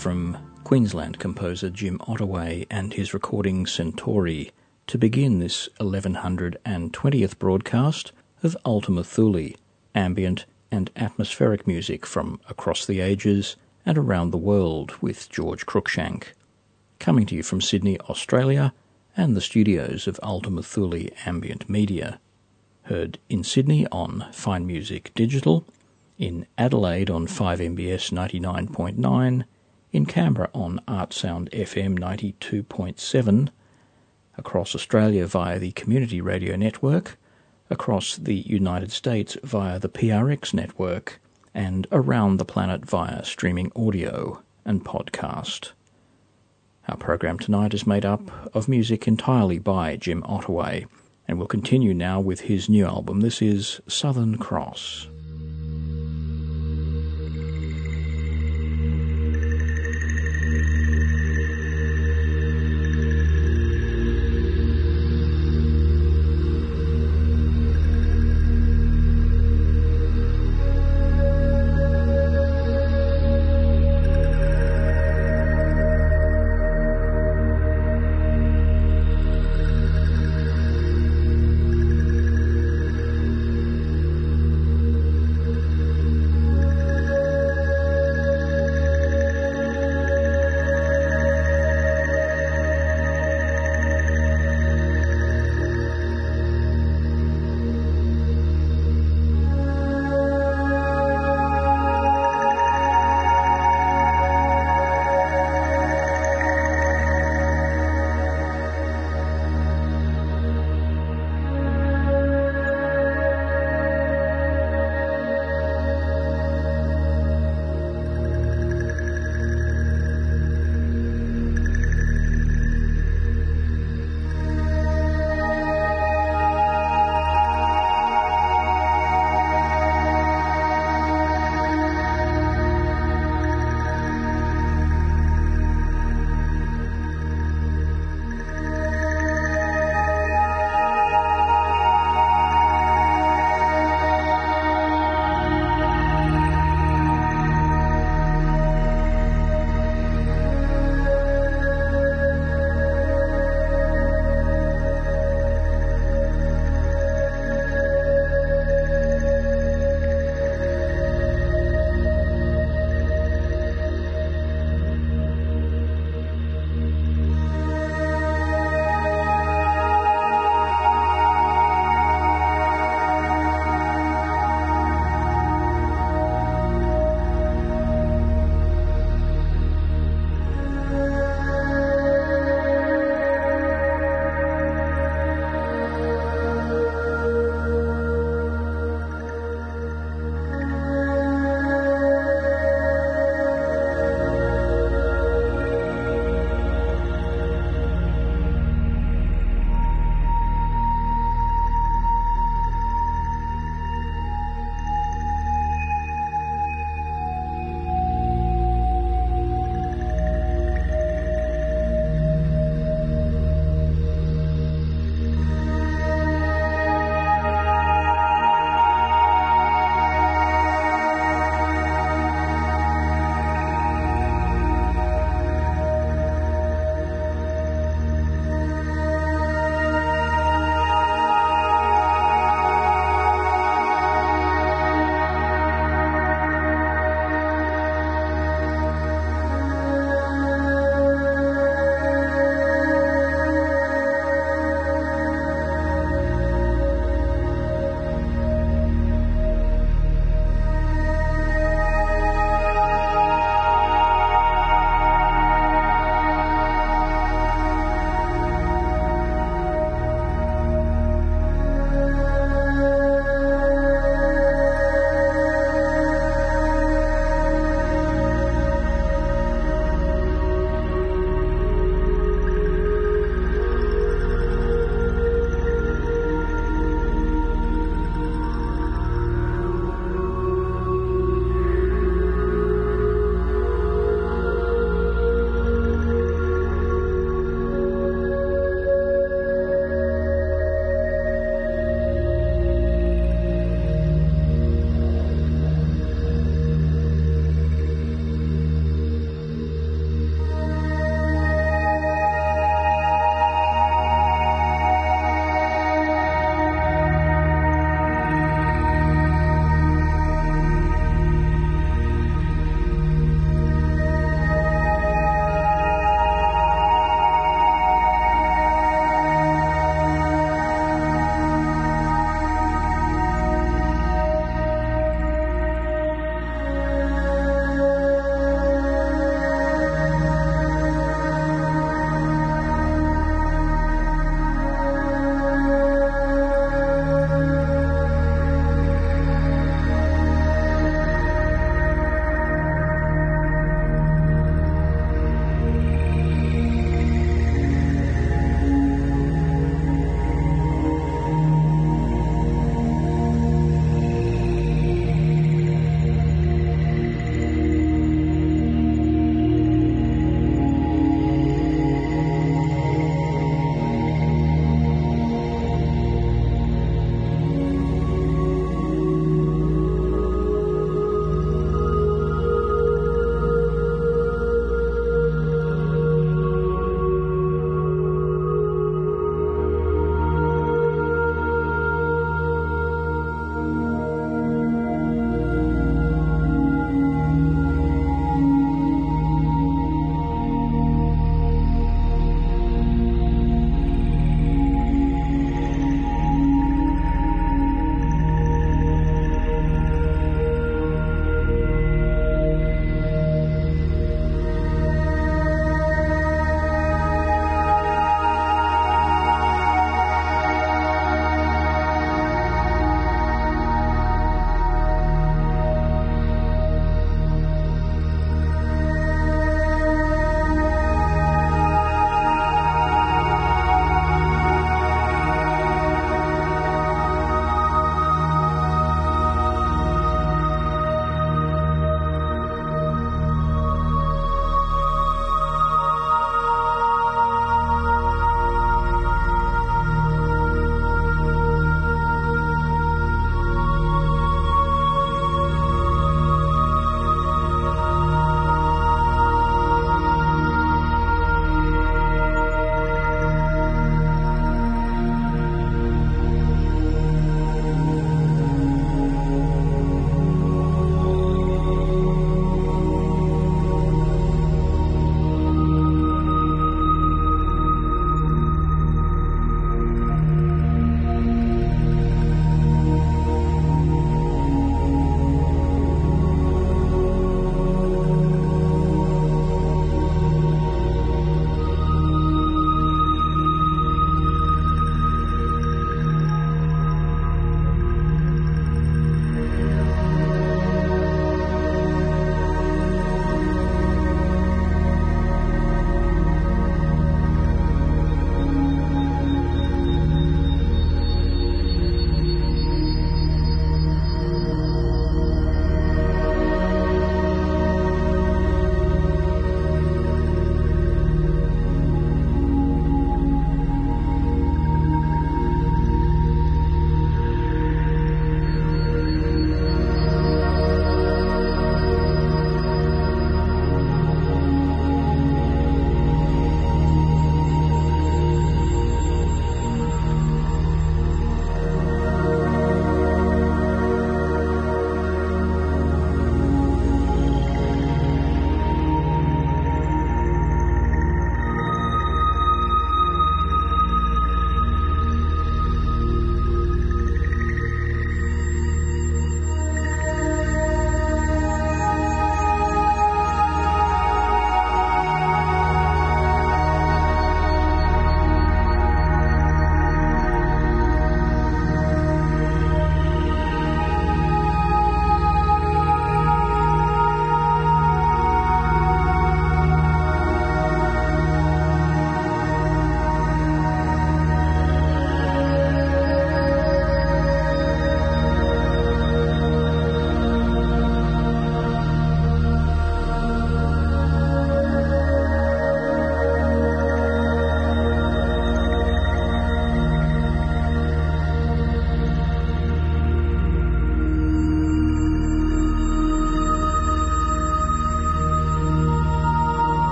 From Queensland composer Jim Ottaway and his recording Centauri, to begin this 1120th broadcast of Ultima Thule, ambient and atmospheric music from across the ages and around the world with George Cruikshank. Coming to you from Sydney, Australia, and the studios of Ultima Thule Ambient Media. Heard in Sydney on Fine Music Digital, in Adelaide on 5MBS 99.9, in Canberra on Artsound FM 92.7, across Australia via the Community Radio Network, across the United States via the PRX network, and around the planet via streaming audio and podcast. Our program tonight is made up of music entirely by Jim Ottaway, and we'll continue now with his new album. This is Southern Cross.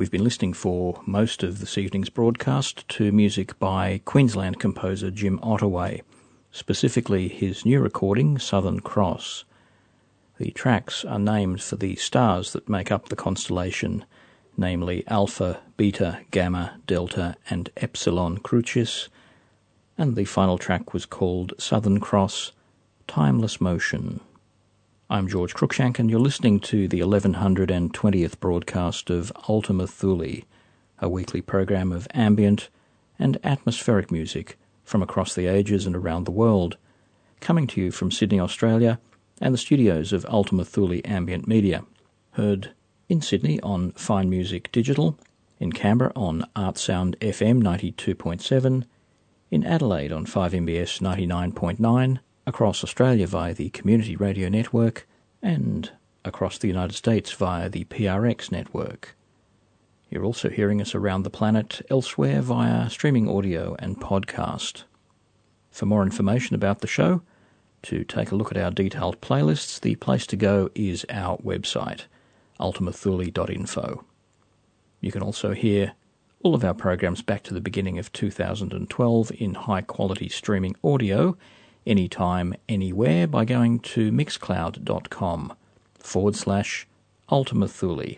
We've been listening for most of this evening's broadcast to music by Queensland composer Jim Ottaway, specifically his new recording, Southern Cross. The tracks are named for the stars that make up the constellation, namely Alpha, Beta, Gamma, Delta, and Epsilon Crucis, and the final track was called Southern Cross Timeless Motion. I'm George Cruikshank, and you're listening to the 1120th broadcast of Ultima Thule, a weekly program of ambient and atmospheric music from across the ages and around the world, coming to you from Sydney, Australia, and the studios of Ultima Thule Ambient Media. Heard in Sydney on Fine Music Digital, in Canberra on Artsound FM 92.7, in Adelaide on 5MBS 99.9, across Australia via the Community Radio Network, and across the United States via the PRX network. You're also hearing us around the planet elsewhere via streaming audio and podcast. For more information about the show, to take a look at our detailed playlists, the place to go is our website, ultimathule.info. You can also hear all of our programs back to the beginning of 2012 in high quality streaming audio anytime, anywhere by going to mixcloud.com forward slash Ultima Thule.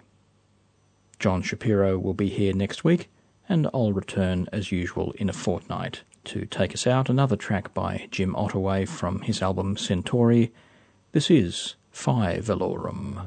John Shapiro will be here next week, and I'll return as usual in a fortnight to take us out another track by Jim Ottaway from his album Centauri. This is Phi Velorum.